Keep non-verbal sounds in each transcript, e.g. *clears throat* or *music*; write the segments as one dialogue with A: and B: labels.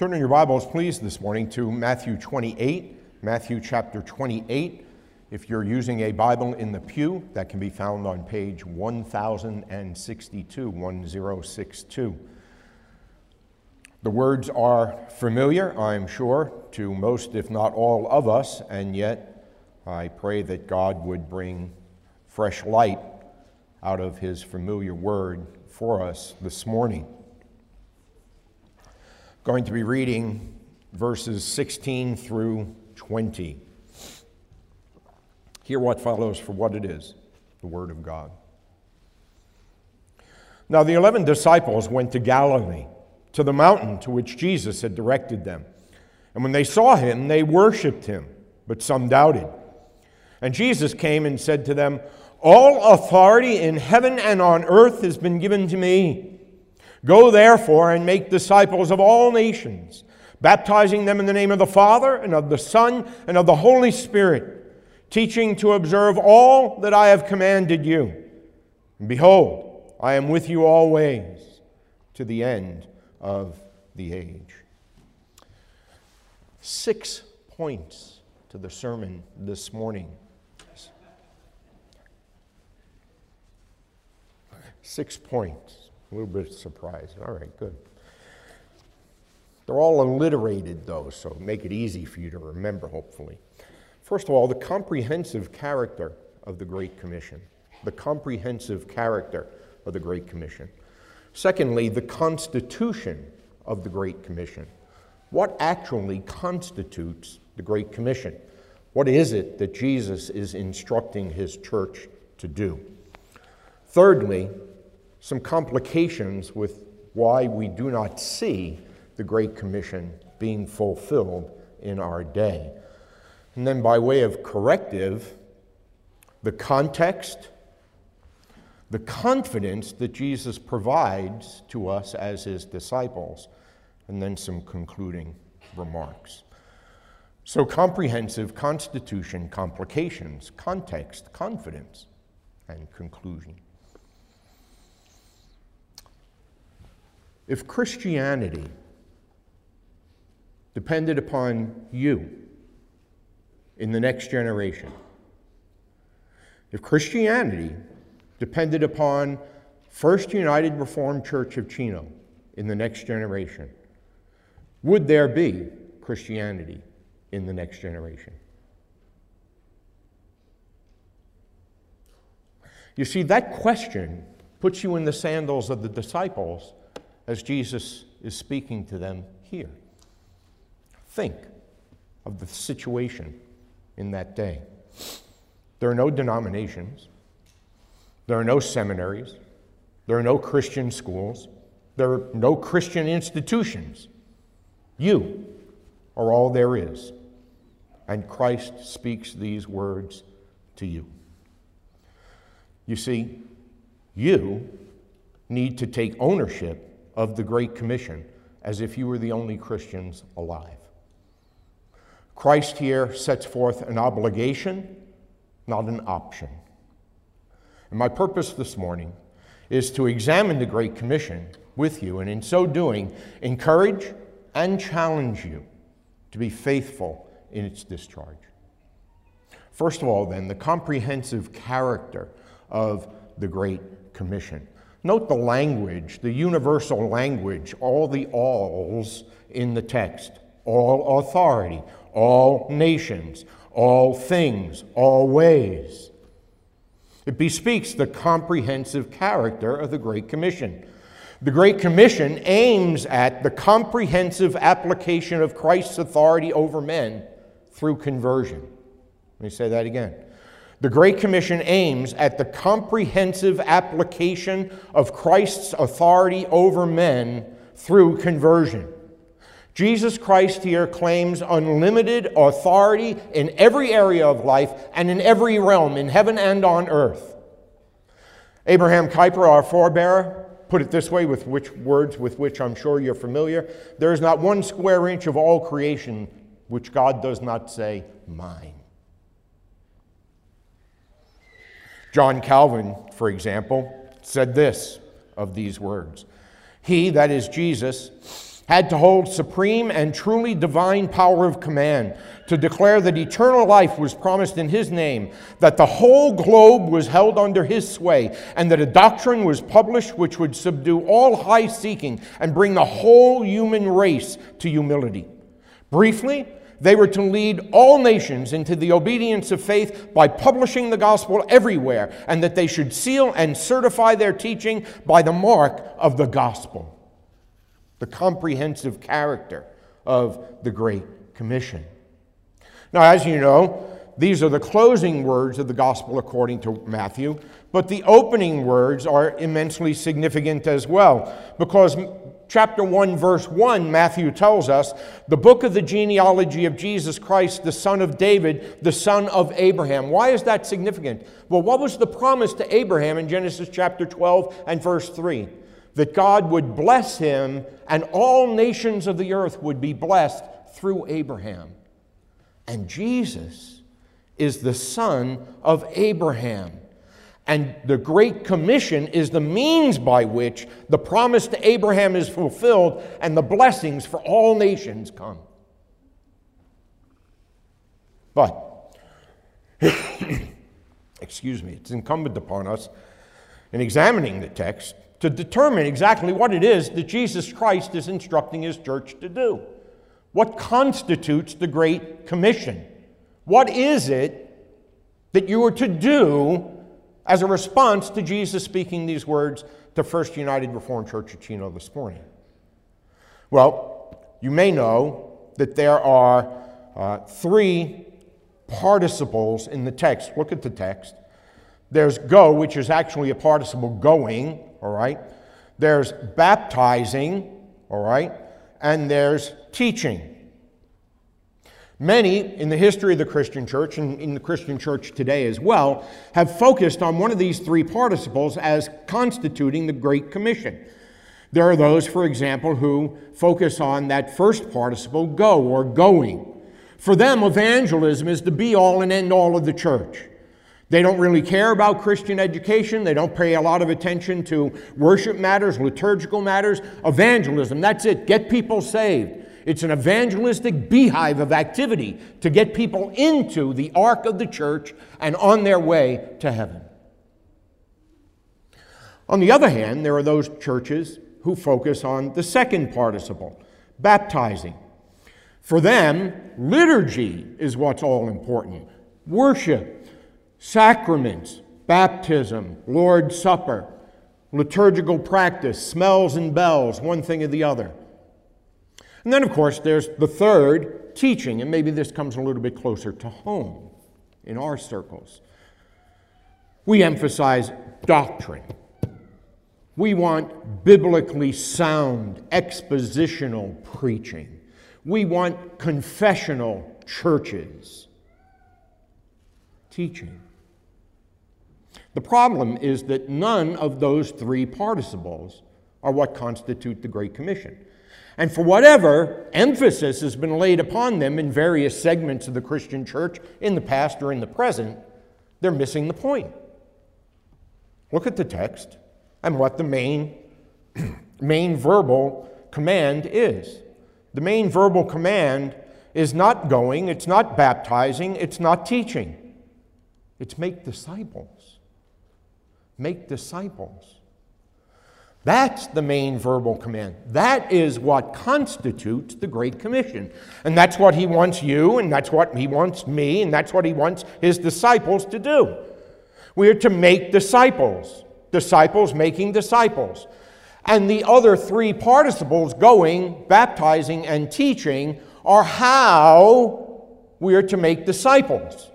A: Turn in your Bibles, please, this morning to Matthew 28, Matthew chapter 28. If you're using a Bible in the pew, that can be found on page 1062, 1062. The words are familiar, I'm sure, to most, if not all of us, and yet I pray that God would bring fresh light out of His familiar word for us this morning. Going to be reading verses 16 through 20. Hear what follows for what it is the Word of God. Now, the eleven disciples went to Galilee, to the mountain to which Jesus had directed them. And when they saw him, they worshiped him, but some doubted. And Jesus came and said to them, All authority in heaven and on earth has been given to me. Go therefore and make disciples of all nations, baptizing them in the name of the Father and of the Son and of the Holy Spirit, teaching to observe all that I have commanded you. And behold, I am with you always to the end of the age. Six points to the sermon this morning. Six points. A little bit surprised. All right, good. They're all alliterated, though, so make it easy for you to remember, hopefully. First of all, the comprehensive character of the Great Commission. The comprehensive character of the Great Commission. Secondly, the constitution of the Great Commission. What actually constitutes the Great Commission? What is it that Jesus is instructing his church to do? Thirdly, some complications with why we do not see the Great Commission being fulfilled in our day. And then, by way of corrective, the context, the confidence that Jesus provides to us as his disciples, and then some concluding remarks. So, comprehensive constitution, complications, context, confidence, and conclusion. If Christianity depended upon you in the next generation, if Christianity depended upon First United Reformed Church of Chino in the next generation, would there be Christianity in the next generation? You see, that question puts you in the sandals of the disciples as Jesus is speaking to them here. Think of the situation in that day. There are no denominations, there are no seminaries, there are no Christian schools, there are no Christian institutions. You are all there is. And Christ speaks these words to you. You see, you need to take ownership of the Great Commission as if you were the only Christians alive. Christ here sets forth an obligation, not an option. And my purpose this morning is to examine the Great Commission with you, and in so doing, encourage and challenge you to be faithful in its discharge. First of all, then, the comprehensive character of the Great Commission. Note the language, the universal language, all the alls in the text all authority, all nations, all things, all ways. It bespeaks the comprehensive character of the Great Commission. The Great Commission aims at the comprehensive application of Christ's authority over men through conversion. Let me say that again. The Great Commission aims at the comprehensive application of Christ's authority over men through conversion. Jesus Christ here claims unlimited authority in every area of life and in every realm, in heaven and on earth. Abraham Kuyper, our forebearer, put it this way with which words with which I'm sure you're familiar there is not one square inch of all creation which God does not say, mine. John Calvin, for example, said this of these words He, that is Jesus, had to hold supreme and truly divine power of command to declare that eternal life was promised in his name, that the whole globe was held under his sway, and that a doctrine was published which would subdue all high seeking and bring the whole human race to humility. Briefly, they were to lead all nations into the obedience of faith by publishing the gospel everywhere, and that they should seal and certify their teaching by the mark of the gospel the comprehensive character of the Great Commission. Now, as you know, these are the closing words of the Gospel according to Matthew, but the opening words are immensely significant as well, because chapter 1, verse 1, Matthew tells us the book of the genealogy of Jesus Christ, the son of David, the son of Abraham. Why is that significant? Well, what was the promise to Abraham in Genesis chapter 12 and verse 3? that God would bless him and all nations of the earth would be blessed through Abraham. And Jesus is the son of Abraham. And the Great Commission is the means by which the promise to Abraham is fulfilled and the blessings for all nations come. But, *coughs* excuse me, it's incumbent upon us in examining the text to determine exactly what it is that Jesus Christ is instructing his church to do. What constitutes the Great Commission? What is it that you are to do as a response to Jesus speaking these words to First United Reformed Church of Chino this morning? Well, you may know that there are uh, three participles in the text. Look at the text. There's go, which is actually a participle going all right? There's baptizing, all right? And there's teaching. Many in the history of the Christian church, and in the Christian church today as well, have focused on one of these three participles as constituting the Great Commission. There are those, for example, who focus on that first participle, go or going. For them, evangelism is the be all and end all of the church. They don't really care about Christian education. They don't pay a lot of attention to worship matters, liturgical matters, evangelism. That's it. Get people saved. It's an evangelistic beehive of activity to get people into the ark of the church and on their way to heaven. On the other hand, there are those churches who focus on the second participle, baptizing. For them, liturgy is what's all important. Worship, sacraments, baptism, Lord's Supper, liturgical practice, smells and bells, one thing or the other. And then, of course, there's the third, teaching, and maybe this comes a little bit closer to home in our circles. We emphasize doctrine. We want biblically sound, expositional preaching. We want confessional churches. Teaching. The problem is that none of those three participles are what constitute the Great Commission. And for whatever emphasis has been laid upon them in various segments of the Christian church in the past or in the present, they're missing the point. Look at the text and what the main, *clears throat* main verbal command is. The main verbal command is not going, it's not baptizing, it's not teaching, it's make disciples make disciples. That's the main verbal command. That is what constitutes the Great Commission. And that's what he wants you, and that's what he wants me, and that's what he wants his disciples to do. We are to make disciples, disciples making disciples. And the other three participles, going, baptizing, and teaching, are how we are to make disciples.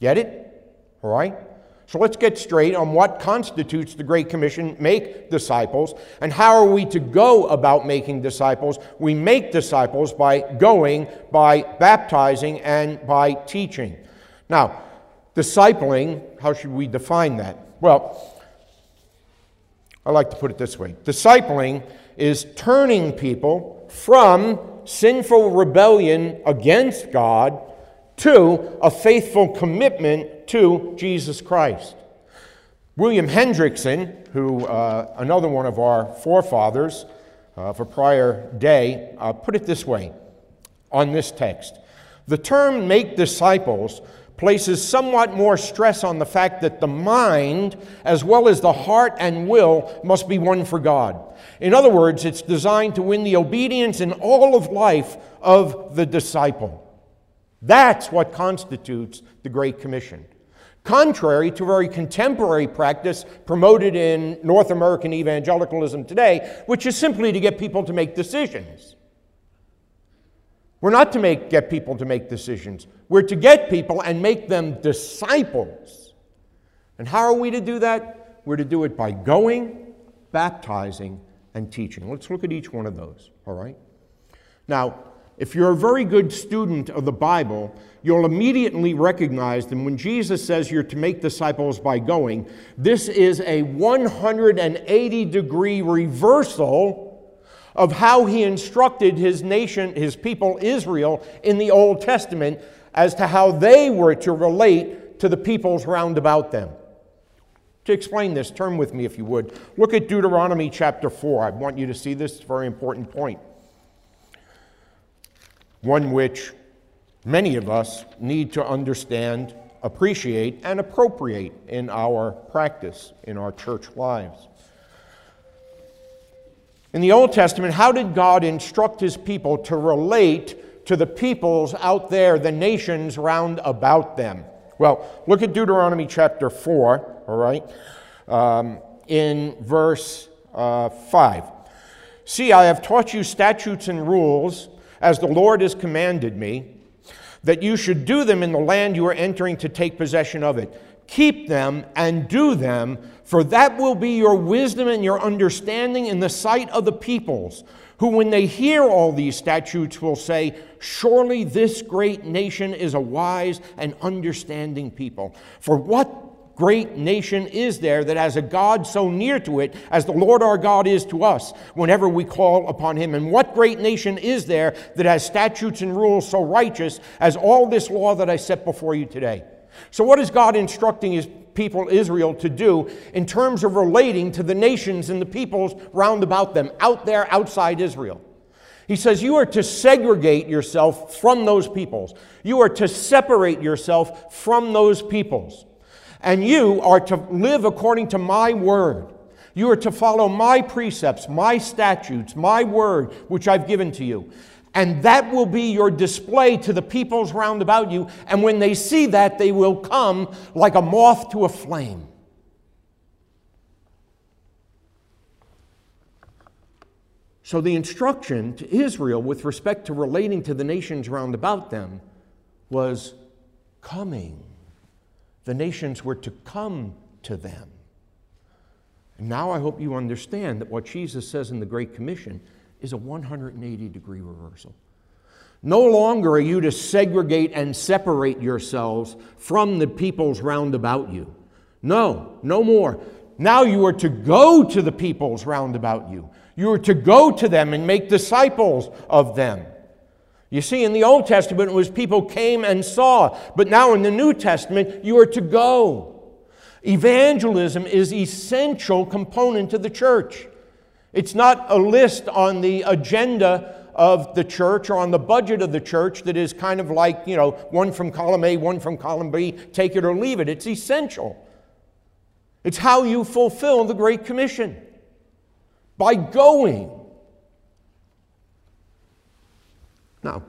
A: Get it? All right? So let's get straight on what constitutes the Great Commission make disciples and how are we to go about making disciples. We make disciples by going, by baptizing, and by teaching. Now, discipling, how should we define that? Well, I like to put it this way discipling is turning people from sinful rebellion against God to a faithful commitment to Jesus Christ. William Hendriksen, who uh, another won of our forefathers, of a prior day uh, put it this way on this text The term make disciples places somewhat more stress on the fact that the mind, as well as the heart and will, must be one for God. In other words, it's designed to win the obedience in all of life of the disciple. That's what constitutes the Great Commission. Contrary to very contemporary practice promoted in North American evangelicalism today, which is simply to get people to make decisions. We're not to make, get people to make decisions. We're to get people and make them disciples. And how are we to do that? We're to do it by going, baptizing, and teaching. Let's look at each one of those, all right? Now, if you're a very good student of the Bible, you'll immediately recognize that when Jesus says you're to make disciples by going, this is a 180 degree reversal of how he instructed his nation, his people Israel, in the Old Testament as to how they were to relate to the peoples round about them. To explain this, turn with me if you would. Look at Deuteronomy chapter 4. I want you to see this very important point. One which many of us need to understand, appreciate, and appropriate in our practice, in our church lives. In the Old Testament, how did God instruct his people to relate to the peoples out there, the nations round about them? Well, look at Deuteronomy chapter 4, all right, um, in verse uh, 5. See, I have taught you statutes and rules as the Lord has commanded me, that you should do them in the land you are entering to take possession of it. Keep them and do them, for that will be your wisdom and your understanding in the sight of the peoples, who, when they hear all these statutes, will say, Surely this great nation is a wise and understanding people. For what great nation is there that has a God so near to it as the Lord our God is to us whenever we call upon him? And what great nation is there that has statutes and rules so righteous as all this law that I set before you today? So, what is God instructing his people, Israel, to do in terms of relating to the nations and the peoples round about them, out there outside Israel? He says, You are to segregate yourself from those peoples. You are to separate yourself from those peoples. And you are to live according to my word. You are to follow my precepts, my statutes, my word, which I've given to you. And that will be your display to the peoples round about you. And when they see that, they will come like a moth to a flame. So, the instruction to Israel with respect to relating to the nations round about them was coming. The nations were to come to them. And now I hope you understand that what Jesus says in the Great Commission is a 180 degree reversal. No longer are you to segregate and separate yourselves from the peoples round about you. No, no more. Now you are to go to the peoples round about you. You are to go to them and make disciples of them. You see, in the Old Testament, it was people came and saw, but now in the New Testament, you are to go. Evangelism is essential component to the church. It's not a list on the agenda of the church or on the budget of the church that is kind of like, you know, one from column A, one from column B, take it or leave it. It's essential. It's how you fulfill the Great Commission by going. Now,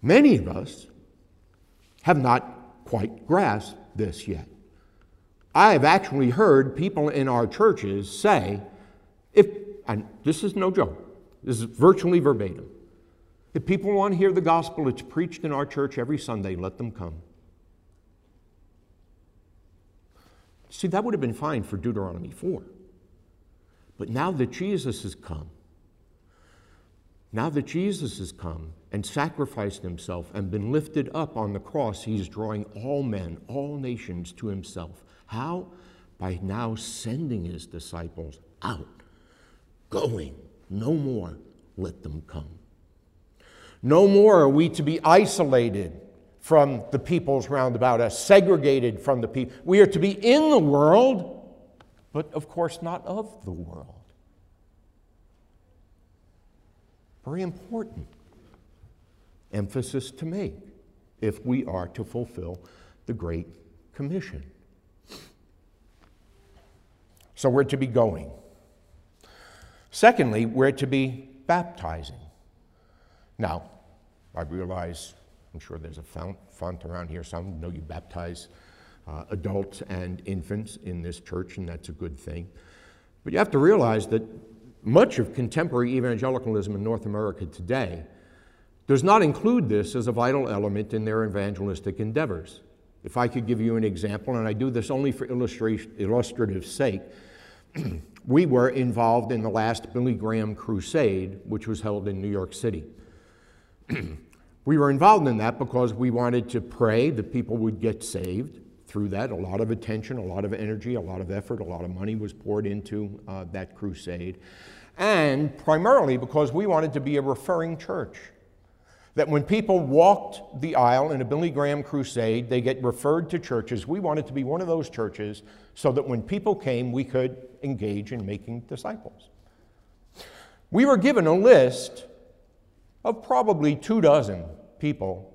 A: many of us have not quite grasped this yet. I have actually heard people in our churches say, if, and this is no joke, this is virtually verbatim. If people want to hear the gospel, it's preached in our church every Sunday, let them come. See, that would have been fine for Deuteronomy 4. But now that Jesus has come, now that Jesus has come and sacrificed himself and been lifted up on the cross, he's drawing all men, all nations to himself. How? By now sending his disciples out going. No more let them come. No more are we to be isolated from the peoples round about us, segregated from the people. We are to be in the world, but of course not of the world. Very important emphasis to make if we are to fulfill the Great Commission. So we're to be going. Secondly, we're to be baptizing. Now, I realize, I'm sure there's a font, font around here. Some know you baptize uh, adults and infants in this church, and that's a good thing. But you have to realize that much of contemporary evangelicalism in North America today does not include this as a vital element in their evangelistic endeavors. If I could give you an example, and I do this only for illustrative sake, *clears throat* we were involved in the last Billy Graham crusade, which was held in New York City. *clears throat* we were involved in that because we wanted to pray that people would get saved through that. A lot of attention, a lot of energy, a lot of effort, a lot of money was poured into uh, that crusade. And primarily because we wanted to be a referring church. That when people walked the aisle in a Billy Graham crusade, they get referred to churches. We wanted to be one of those churches so that when people came, we could engage in making disciples. We were given a list of probably two dozen people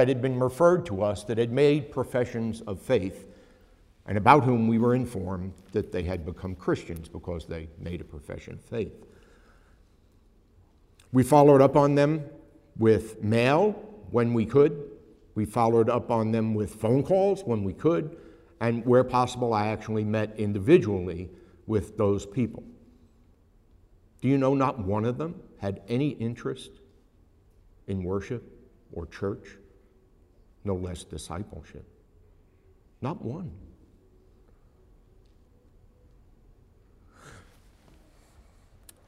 A: that had been referred to us that had made professions of faith and about whom we were informed that they had become Christians because they made a profession of faith. We followed up on them with mail when we could. We followed up on them with phone calls when we could. And where possible, I actually met individually with those people. Do you know not one of them had any interest in worship or church, no less discipleship? Not one.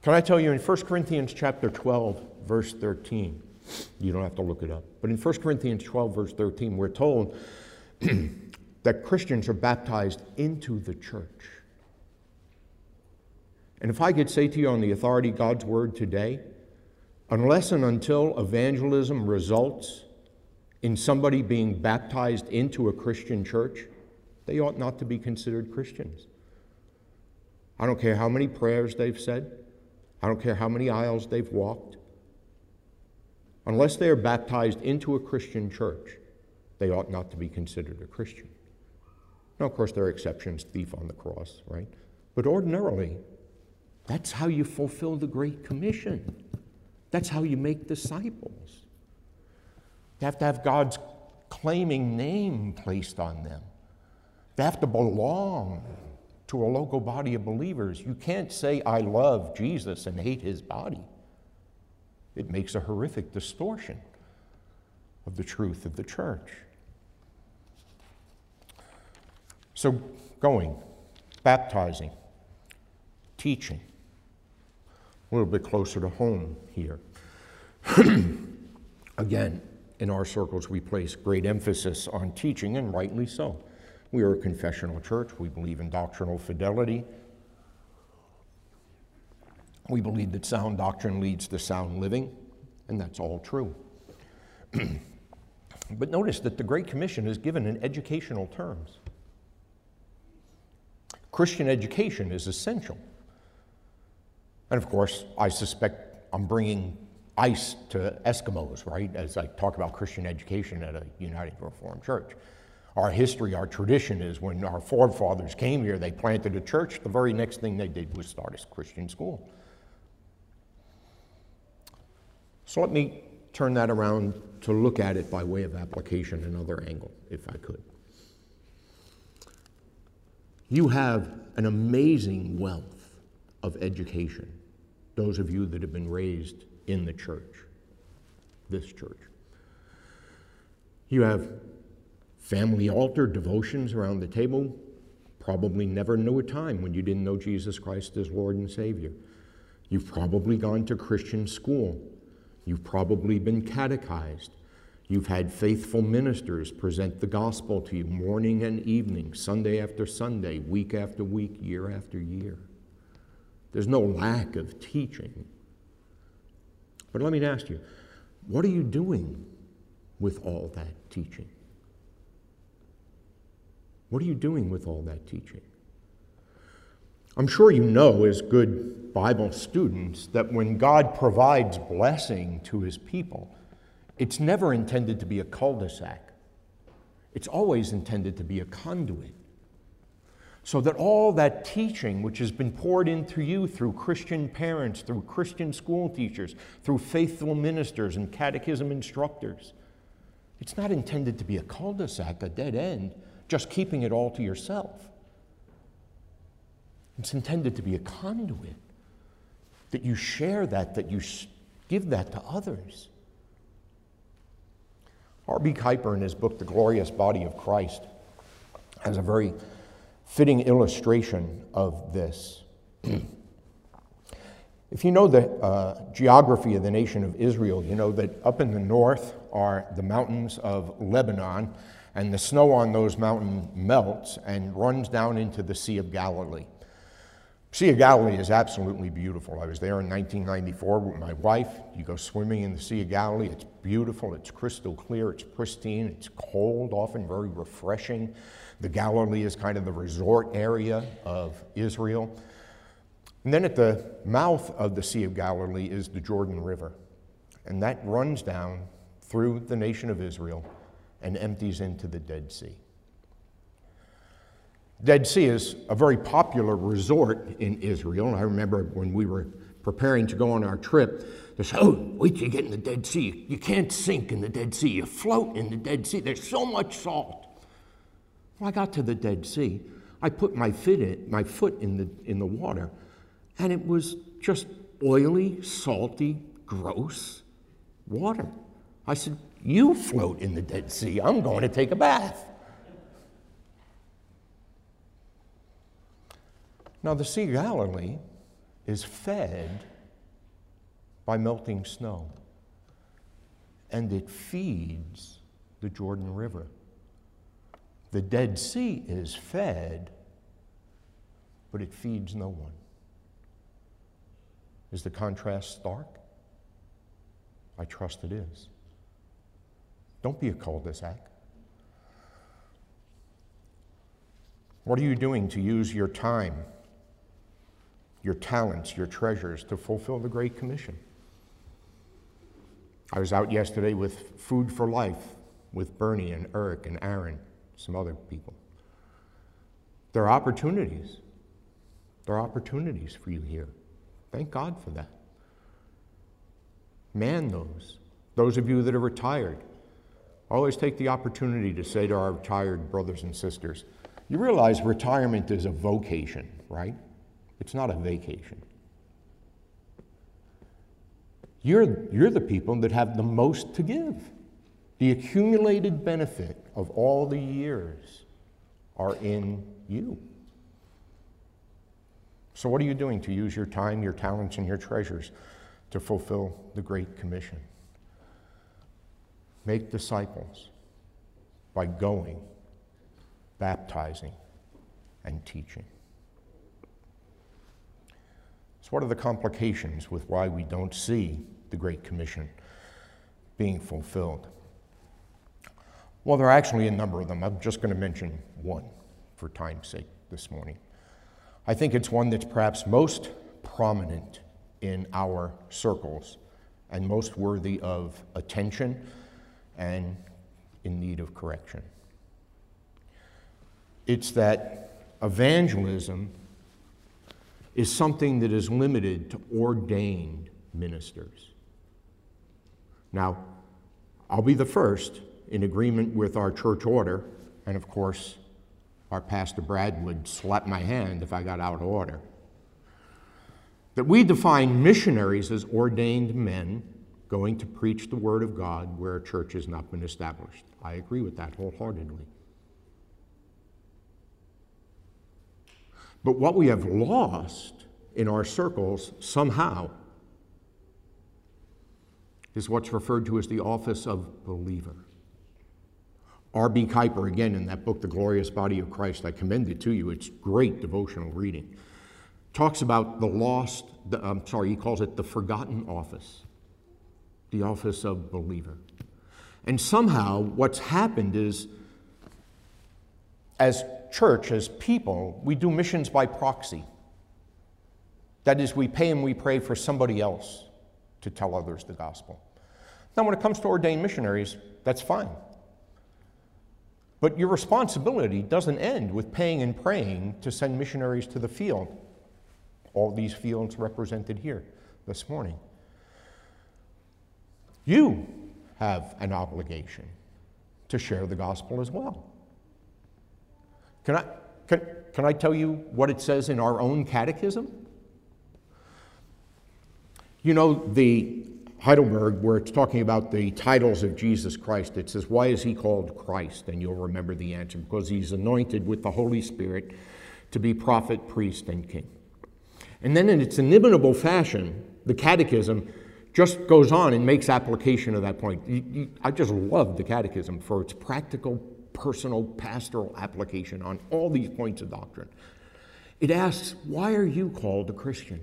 A: Can I tell you in 1 Corinthians chapter 12, verse 13, you don't have to look it up, but in 1 Corinthians 12, verse 13, we're told *clears throat* that Christians are baptized into the church. And if I could say to you on the authority God's word today, unless and until evangelism results in somebody being baptized into a Christian church, they ought not to be considered Christians. I don't care how many prayers they've said, I don't care how many aisles they've walked. Unless they are baptized into a Christian church, they ought not to be considered a Christian. Now, of course, there are exceptions, thief on the cross, right? But ordinarily, that's how you fulfill the Great Commission. That's how you make disciples. You have to have God's claiming name placed on them. They have to belong to a local body of believers. You can't say, I love Jesus and hate his body. It makes a horrific distortion of the truth of the church. So, going, baptizing, teaching, a little bit closer to home here. *clears throat* Again, in our circles, we place great emphasis on teaching, and rightly so. We are a confessional church. We believe in doctrinal fidelity. We believe that sound doctrine leads to sound living, and that's all true. *clears throat* but notice that the Great Commission is given in educational terms. Christian education is essential. And of course, I suspect I'm bringing ice to Eskimos, right, as I talk about Christian education at a United Reformed Church. Our history, our tradition is when our forefathers came here, they planted a church. The very next thing they did was start a Christian school. So let me turn that around to look at it by way of application, another angle, if I could. You have an amazing wealth of education, those of you that have been raised in the church, this church. You have family altar devotions around the table. Probably never knew a time when you didn't know Jesus Christ as Lord and Savior. You've probably gone to Christian school. You've probably been catechized. You've had faithful ministers present the gospel to you morning and evening, Sunday after Sunday, week after week, year after year. There's no lack of teaching. But let me ask you, what are you doing with all that teaching? What are you doing with all that teaching? I'm sure you know, as good Bible students, that when God provides blessing to his people, it's never intended to be a cul de sac. It's always intended to be a conduit. So that all that teaching, which has been poured into you through Christian parents, through Christian school teachers, through faithful ministers and catechism instructors, it's not intended to be a cul de sac, a dead end, just keeping it all to yourself. It's intended to be a conduit, that you share that, that you give that to others. R.B. Kuiper, in his book, The Glorious Body of Christ, has a very fitting illustration of this. if you know the uh, geography of the nation of Israel, you know that up in the north are the mountains of Lebanon, and the snow on those mountains melts and runs down into the Sea of Galilee. Sea of Galilee is absolutely beautiful. I was there in 1994 with my wife. You go swimming in the Sea of Galilee. It's beautiful, it's crystal clear, it's pristine, it's cold, often very refreshing. The Galilee is kind of the resort area of Israel. And then at the mouth of the Sea of Galilee is the Jordan River. And that runs down through the nation of Israel and empties into the Dead Sea. Dead Sea is a very popular resort in Israel. I remember when we were preparing to go on our trip, they said, Oh, wait till you get in the Dead Sea. You can't sink in the Dead Sea. You float in the Dead Sea. There's so much salt. When I got to the Dead Sea, I put my, in, my foot in the, in the water, and it was just oily, salty, gross water. I said, You float in the Dead Sea. I'm going to take a bath. Now, the Sea of Galilee is fed by melting snow, and it feeds the Jordan River. The Dead Sea is fed, but it feeds no one. Is the contrast stark? I trust it is. Don't be a cul de sac. What are you doing to use your time your talents, your treasures to fulfill the Great Commission. I was out yesterday with Food for Life with Bernie and Eric and Aaron, some other people. There are opportunities. There are opportunities for you here. Thank God for that. Man those. Those of you that are retired, always take the opportunity to say to our retired brothers and sisters, you realize retirement is a vocation, right? It's not a vacation. You're, you're the people that have the most to give. The accumulated benefit of all the years are in you. So, what are you doing to use your time, your talents, and your treasures to fulfill the Great Commission? Make disciples by going, baptizing, and teaching. So, what are the complications with why we don't see the Great Commission being fulfilled? Well, there are actually a number of them. I'm just going to mention one for time's sake this morning. I think it's one that's perhaps most prominent in our circles and most worthy of attention and in need of correction. It's that evangelism is something that is limited to ordained ministers. Now, I'll be the first in agreement with our church order, and of course, our Pastor Brad would slap my hand if I got out of order. That we define missionaries as ordained men going to preach the Word of God where a church has not been established. I agree with that wholeheartedly. But what we have lost in our circles somehow is what's referred to as the office of believer. R.B. Kuiper, again, in that book, The Glorious Body of Christ, I commend it to you. It's great devotional reading. Talks about the lost, the, I'm sorry, he calls it the forgotten office, the office of believer. And somehow what's happened is, as church, as people, we do missions by proxy. That is, we pay and we pray for somebody else to tell others the gospel. Now, when it comes to ordained missionaries, that's fine. But your responsibility doesn't end with paying and praying to send missionaries to the field. All these fields represented here this morning. You have an obligation to share the gospel as well. Can I, can, can I tell you what it says in our own catechism? You know, the Heidelberg, where it's talking about the titles of Jesus Christ, it says, Why is he called Christ? And you'll remember the answer because he's anointed with the Holy Spirit to be prophet, priest, and king. And then in its inimitable fashion, the catechism just goes on and makes application of that point. I just love the catechism for its practical, personal, pastoral application on all these points of doctrine. It asks, Why are you called a Christian?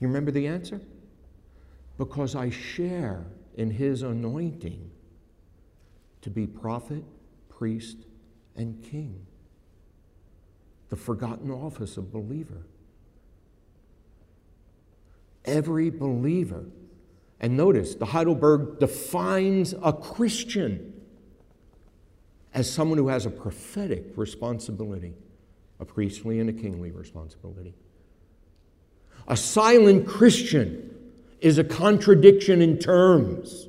A: You remember the answer? Because I share in his anointing to be prophet, priest, and king. The forgotten office of believer. Every believer, and notice the Heidelberg defines a Christian as someone who has a prophetic responsibility, a priestly and a kingly responsibility. A silent Christian is a contradiction in terms.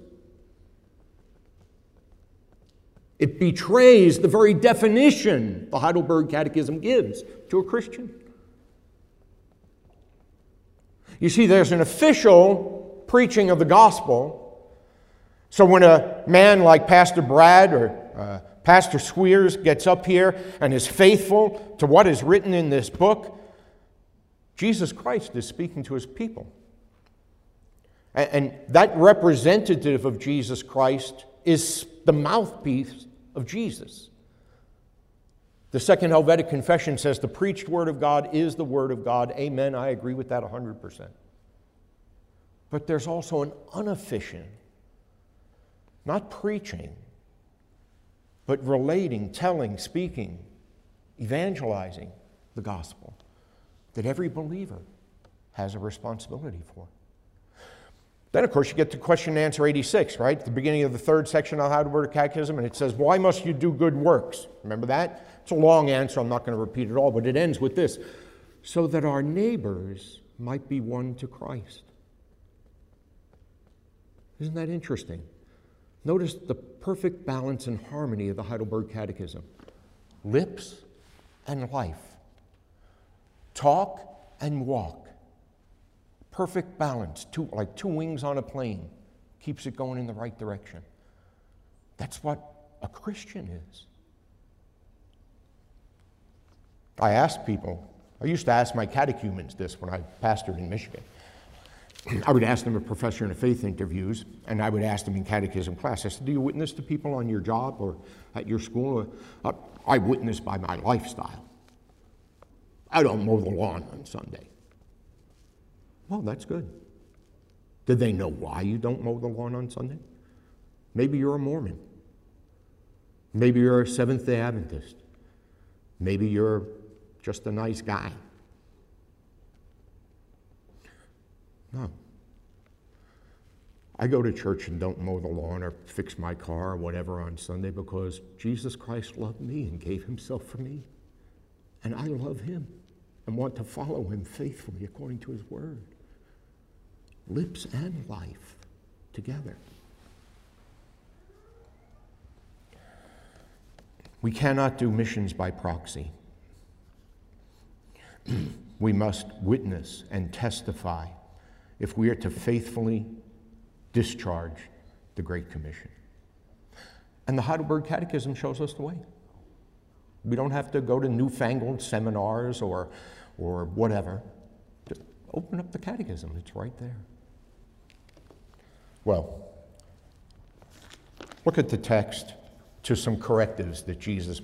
A: It betrays the very definition the Heidelberg Catechism gives to a Christian. You see, there's an official preaching of the gospel. So when a man like Pastor Brad or uh, Pastor Squeers gets up here and is faithful to what is written in this book, Jesus Christ is speaking to his people. And that representative of Jesus Christ is the mouthpiece of Jesus. The Second Helvetic Confession says the preached Word of God is the Word of God. Amen. I agree with that 100%. But there's also an unofficial, not preaching, but relating, telling, speaking, evangelizing the gospel that every believer has a responsibility for. Then, of course, you get to question and answer 86, right? the beginning of the third section of the Heidelberg Catechism, and it says, Why must you do good works? Remember that? It's a long answer. I'm not going to repeat it all, but it ends with this so that our neighbors might be won to Christ. Isn't that interesting? Notice the perfect balance and harmony of the Heidelberg Catechism lips and life talk and walk. Perfect balance, two, like two wings on a plane, keeps it going in the right direction. That's what a Christian is. I ask people, I used to ask my catechumens this when I pastored in Michigan. I would ask them a professor in a faith interviews, and I would ask them in catechism class. I said, Do you witness to people on your job or at your school? Uh, I witness by my lifestyle. I don't mow the lawn on Sunday. Well, that's good. Did they know why you don't mow the lawn on Sunday? Maybe you're a Mormon. Maybe you're a Seventh day Adventist. Maybe you're just a nice guy. No. I go to church and don't mow the lawn or fix my car or whatever on Sunday because Jesus Christ loved me and gave himself for me. And I love him and want to follow him faithfully according to his word. Lips and life together. We cannot do missions by proxy. *clears throat* we must witness and testify if we are to faithfully discharge the Great Commission. And the Heidelberg Catechism shows us the way. We don't have to go to newfangled seminars or, or whatever. Just open up the catechism, it's right there. Well, look at the text to some correctives that Jesus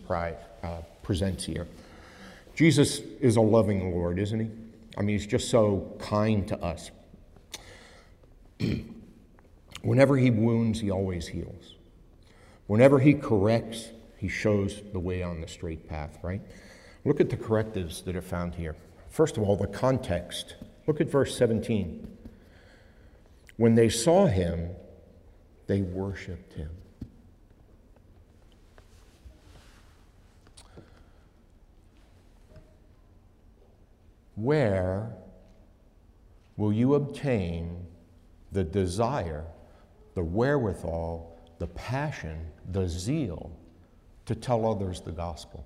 A: uh, presents here. Jesus is a loving Lord, isn't he? I mean, he's just so kind to us. *clears throat* Whenever he wounds, he always heals. Whenever he corrects, he shows the way on the straight path, right? Look at the correctives that are found here. First of all, the context. Look at verse 17. When they saw him, they worshiped him. Where will you obtain the desire, the wherewithal, the passion, the zeal to tell others the gospel?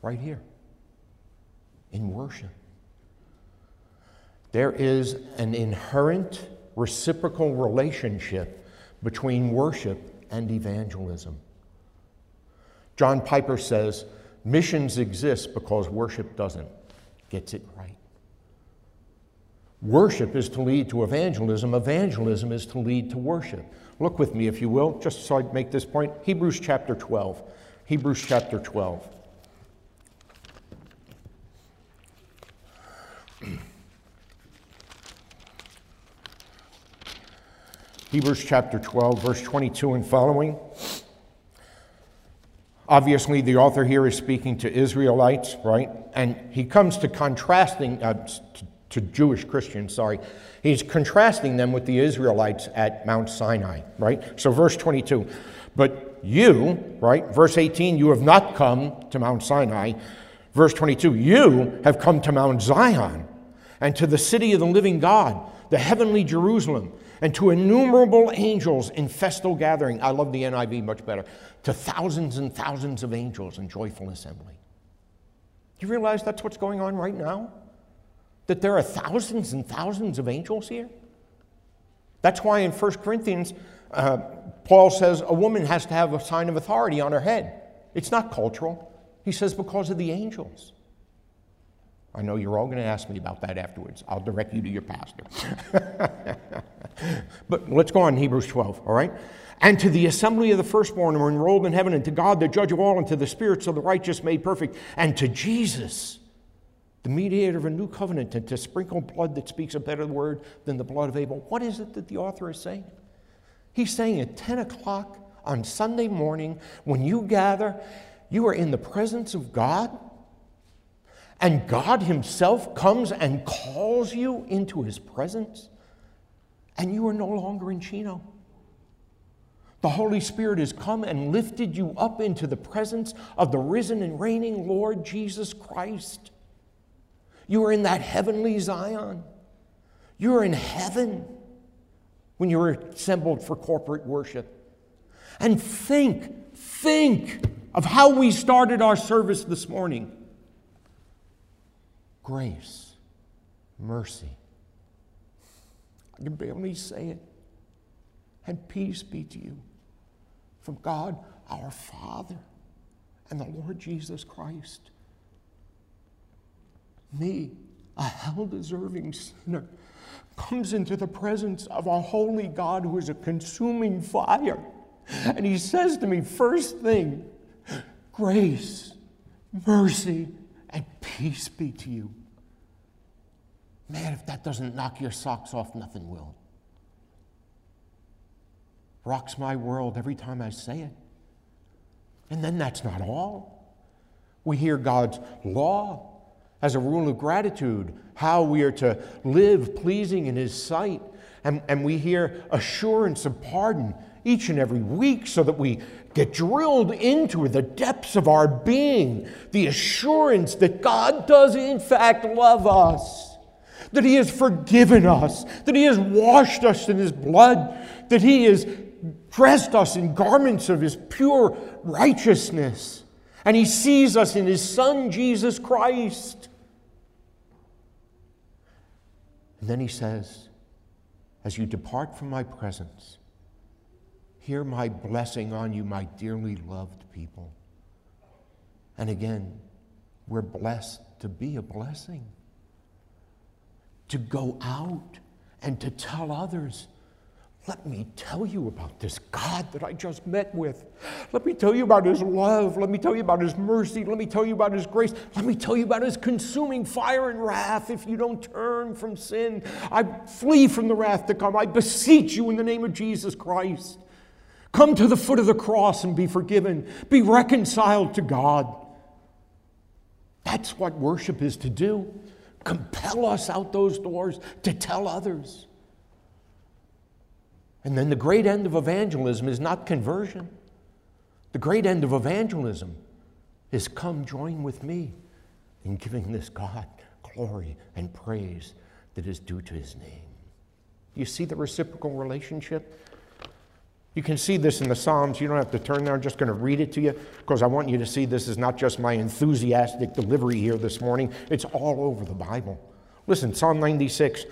A: Right here, in worship. There is an inherent reciprocal relationship between worship and evangelism. John Piper says, Missions exist because worship doesn't. Gets it right. Worship is to lead to evangelism, evangelism is to lead to worship. Look with me, if you will, just so I make this point. Hebrews chapter 12. Hebrews chapter 12. Hebrews chapter 12, verse 22 and following. Obviously, the author here is speaking to Israelites, right? And he comes to contrasting, uh, to, to Jewish Christians, sorry. He's contrasting them with the Israelites at Mount Sinai, right? So, verse 22. But you, right? Verse 18, you have not come to Mount Sinai. Verse 22, you have come to Mount Zion and to the city of the living God, the heavenly Jerusalem and to innumerable angels in festal gathering. I love the NIV much better. To thousands and thousands of angels in joyful assembly. Do you realize that's what's going on right now? That there are thousands and thousands of angels here? That's why in 1 Corinthians, uh, Paul says a woman has to have a sign of authority on her head. It's not cultural. He says because of the angels. I know you're all going to ask me about that afterwards. I'll direct you to your pastor. *laughs* but let's go on, Hebrews 12, all right? And to the assembly of the firstborn who are enrolled in heaven, and to God, the judge of all, and to the spirits of the righteous made perfect, and to Jesus, the mediator of a new covenant, and to sprinkle blood that speaks a better word than the blood of Abel. What is it that the author is saying? He's saying at 10 o'clock on Sunday morning, when you gather, you are in the presence of God and God Himself comes and calls you into His presence, and you are no longer in Chino. The Holy Spirit has come and lifted you up into the presence of the risen and reigning Lord Jesus Christ. You are in that heavenly Zion. You are in heaven when you're assembled for corporate worship. And think, think of how we started our service this morning grace, mercy. I can barely say it. And peace be to you from God our Father and the Lord Jesus Christ. Me, a hell deserving sinner, comes into the presence of a holy God who is a consuming fire. And he says to me, first thing, grace, mercy, and peace be to you. Man, if that doesn't knock your socks off, nothing will. Rocks my world every time I say it. And then that's not all. We hear God's law as a rule of gratitude, how we are to live pleasing in His sight. And, and we hear assurance of pardon each and every week so that we get drilled into the depths of our being the assurance that God does, in fact, love us, that He has forgiven us, that He has washed us in His blood, that He has dressed us in garments of His pure righteousness, and He sees us in His Son, Jesus Christ. And then He says, As you depart from my presence, Hear my blessing on you, my dearly loved people. And again, we're blessed to be a blessing, to go out and to tell others. Let me tell you about this God that I just met with. Let me tell you about His love. Let me tell you about His mercy. Let me tell you about His grace. Let me tell you about His consuming fire and wrath if you don't turn from sin. I flee from the wrath to come. I beseech you in the name of Jesus Christ. Come to the foot of the cross and be forgiven. Be reconciled to God. That's what worship is to do compel us out those doors to tell others. And then the great end of evangelism is not conversion. The great end of evangelism is come join with me in giving this God glory and praise that is due to his name. You see the reciprocal relationship? You can see this in the Psalms. You don't have to turn there. I'm just going to read it to you because I want you to see this is not just my enthusiastic delivery here this morning, it's all over the Bible. Listen, Psalm 96.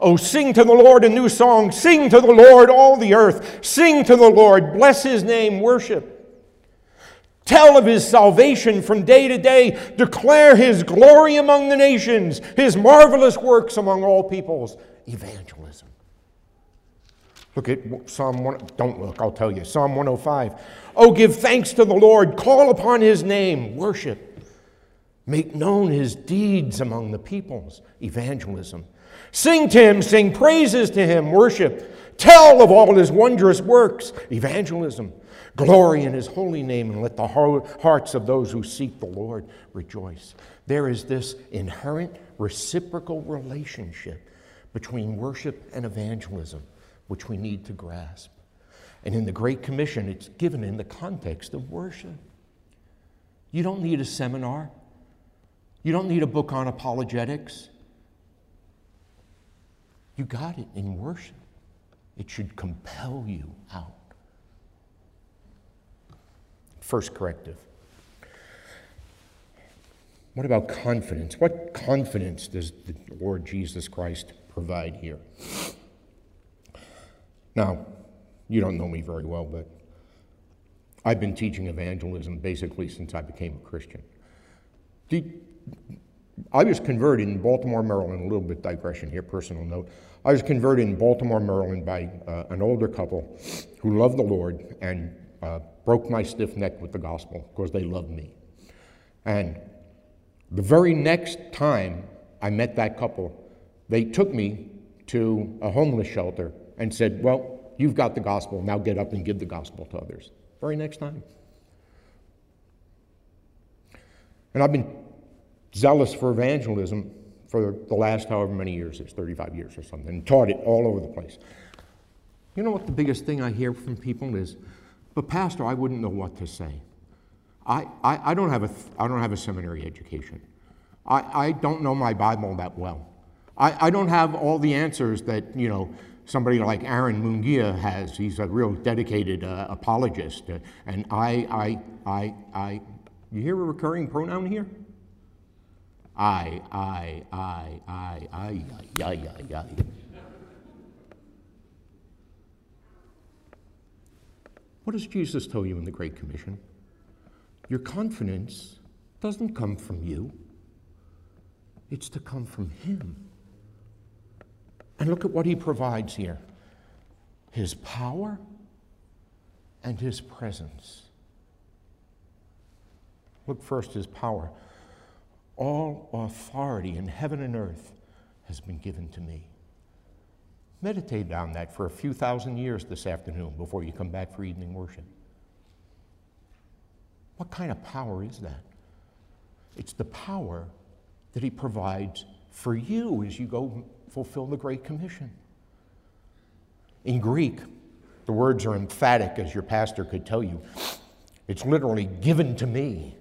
A: Oh, sing to the Lord a new song. Sing to the Lord, all the earth. Sing to the Lord. Bless his name. Worship. Tell of his salvation from day to day. Declare his glory among the nations, his marvelous works among all peoples. Evangelism. Look at Psalm 1. Don't look, I'll tell you. Psalm 105. Oh, give thanks to the Lord. Call upon his name. Worship. Make known his deeds among the peoples. Evangelism. Sing to him. Sing praises to him. Worship. Tell of all his wondrous works. Evangelism. Glory in his holy name and let the hearts of those who seek the Lord rejoice. There is this inherent reciprocal relationship between worship and evangelism which we need to grasp. And in the Great Commission, it's given in the context of worship. You don't need a seminar, you don't need a book on apologetics. You got it in worship. It should compel you out. First corrective. What about confidence? What confidence does the Lord Jesus Christ provide here? Now, you don't know me very well, but I've been teaching evangelism basically since I became a Christian. I was converted in Baltimore, Maryland, a little bit digression here, personal note. I was converted in Baltimore, Maryland by uh, an older couple who loved the Lord and uh, broke my stiff neck with the gospel because they loved me. And the very next time I met that couple, they took me to a homeless shelter and said, Well, you've got the gospel, now get up and give the gospel to others. Very next time. And I've been zealous for evangelism for the last however many years, it's 35 years or something, and taught it all over the place. You know what the biggest thing I hear from people is, but Pastor, I wouldn't know what to say. I, I, I don't, have a, I don't have a seminary education. I, I don't know my Bible that well. I, I don't have all the answers that, you know, somebody like Aaron Mungia has. He's a real dedicated uh, apologist. Uh, and I, I, I, I, you hear a recurring pronoun here? I, I, I, I, I, I, I, I, I. What does Jesus tell you in the Great Commission? Your confidence doesn't come from you, it's to come from Him. And look at what he provides here his power and his presence. Look first, his power. All authority in heaven and earth has been given to me. Meditate on that for a few thousand years this afternoon before you come back for evening worship. What kind of power is that? It's the power that he provides for you as you go fulfill the Great Commission. In Greek, the words are emphatic, as your pastor could tell you. It's literally given to me.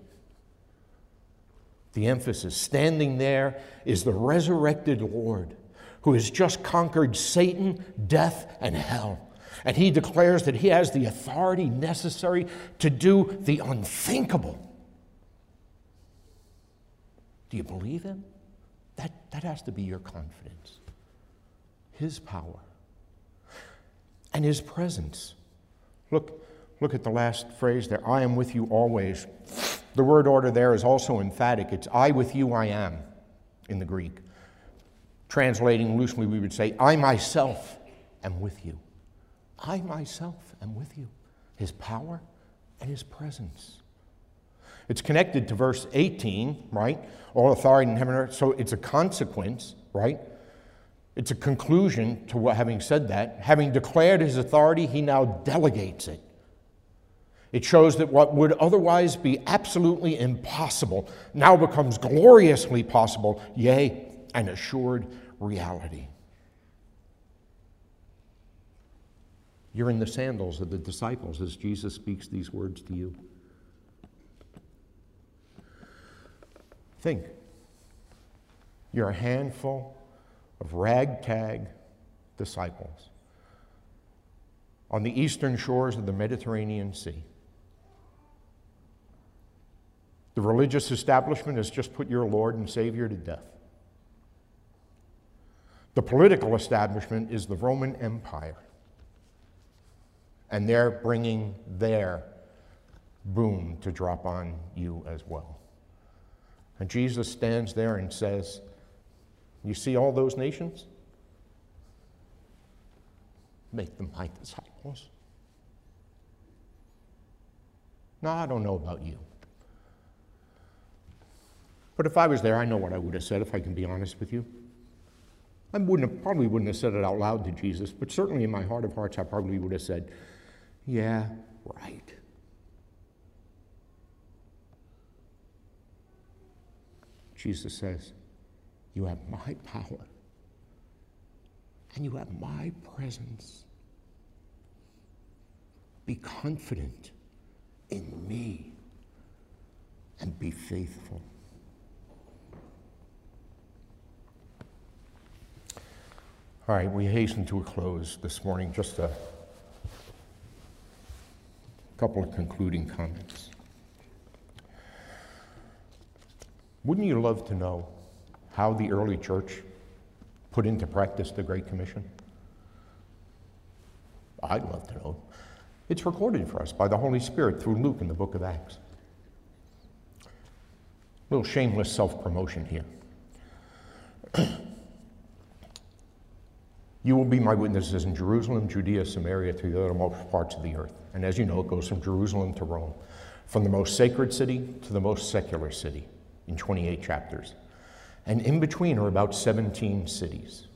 A: The emphasis standing there is the resurrected Lord who has just conquered Satan, death, and hell. And he declares that he has the authority necessary to do the unthinkable. Do you believe him? That, that has to be your confidence. His power and His presence. Look, look at the last phrase there I am with you always. The word order there is also emphatic. It's I with you, I am in the Greek. Translating loosely, we would say, I myself am with you. I myself am with you. His power and His presence. It's connected to verse 18, right? All authority in heaven and earth. So it's a consequence, right? It's a conclusion to what, having said that. Having declared his authority, he now delegates it. It shows that what would otherwise be absolutely impossible now becomes gloriously possible, yea, an assured reality. You're in the sandals of the disciples as Jesus speaks these words to you. Think. You're a handful of ragtag disciples on the eastern shores of the Mediterranean Sea. The religious establishment has just put your Lord and Savior to death. The political establishment is the Roman Empire. And they're bringing their boom to drop on you as well. And Jesus stands there and says, You see all those nations? Make them my disciples. No, I don't know about you. But if I was there, I know what I would have said, if I can be honest with you. I wouldn't have, probably wouldn't have said it out loud to Jesus, but certainly in my heart of hearts, I probably would have said, Yeah, right. Jesus says, You have my power and you have my presence. Be confident in me and be faithful. All right, we hasten to a close this morning. Just a couple of concluding comments. Wouldn't you love to know how the early church put into practice the Great Commission? I'd love to know. It's recorded for us by the Holy Spirit through Luke in the book of Acts. A little shameless self promotion here. *clears throat* You will be my witnesses in Jerusalem, Judea, Samaria, to the uttermost parts of the earth. And as you know, it goes from Jerusalem to Rome, from the most sacred city to the most secular city in 28 chapters. And in between are about 17 cities.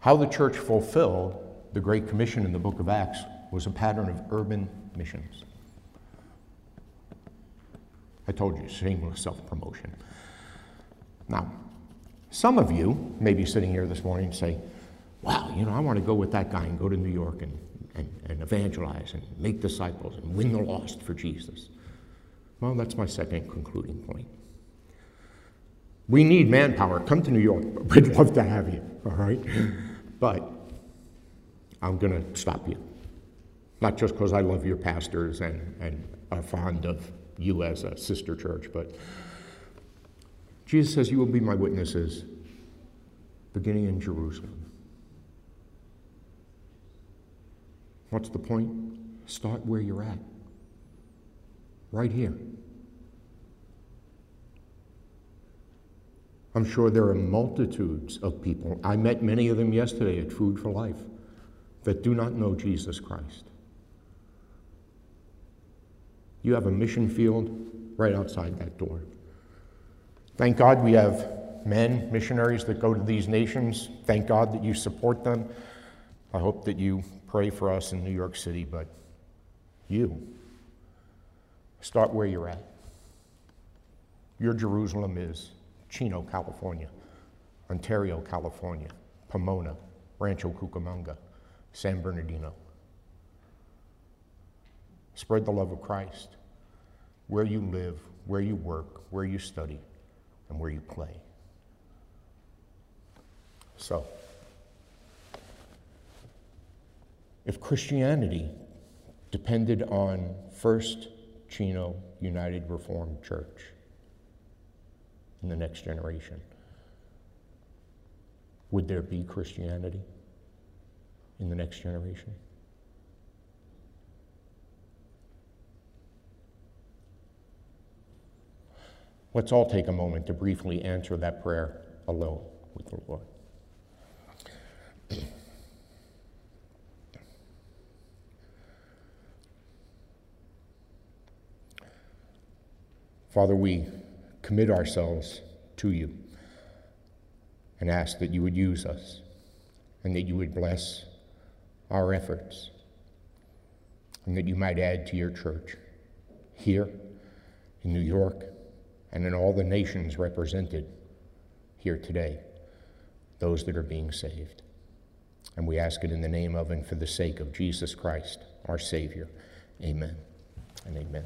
A: How the church fulfilled the Great Commission in the book of Acts was a pattern of urban missions. I told you, shameless self promotion. Now, some of you may be sitting here this morning and say, wow, you know, I want to go with that guy and go to New York and, and, and evangelize and make disciples and win the lost for Jesus. Well, that's my second concluding point. We need manpower. Come to New York. *laughs* We'd love to have you, all right? But I'm going to stop you. Not just because I love your pastors and, and are fond of you as a sister church, but Jesus says, You will be my witnesses, beginning in Jerusalem. What's the point? Start where you're at, right here. I'm sure there are multitudes of people. I met many of them yesterday at Food for Life that do not know Jesus Christ. You have a mission field right outside that door. Thank God we have men, missionaries that go to these nations. Thank God that you support them. I hope that you pray for us in New York City, but you start where you're at. Your Jerusalem is Chino, California, Ontario, California, Pomona, Rancho Cucamonga, San Bernardino. Spread the love of Christ where you live, where you work, where you study and where you play. So, if Christianity depended on First Chino United Reformed Church in the next generation, would there be Christianity in the next generation? Let's all take a moment to briefly answer that prayer alone with the Lord. *clears throat* Father, we commit ourselves to you and ask that you would use us and that you would bless our efforts and that you might add to your church here in New York and in all the nations represented here today, those that are being saved. And we ask it in the name of and for the sake of Jesus Christ, our Savior. Amen and amen.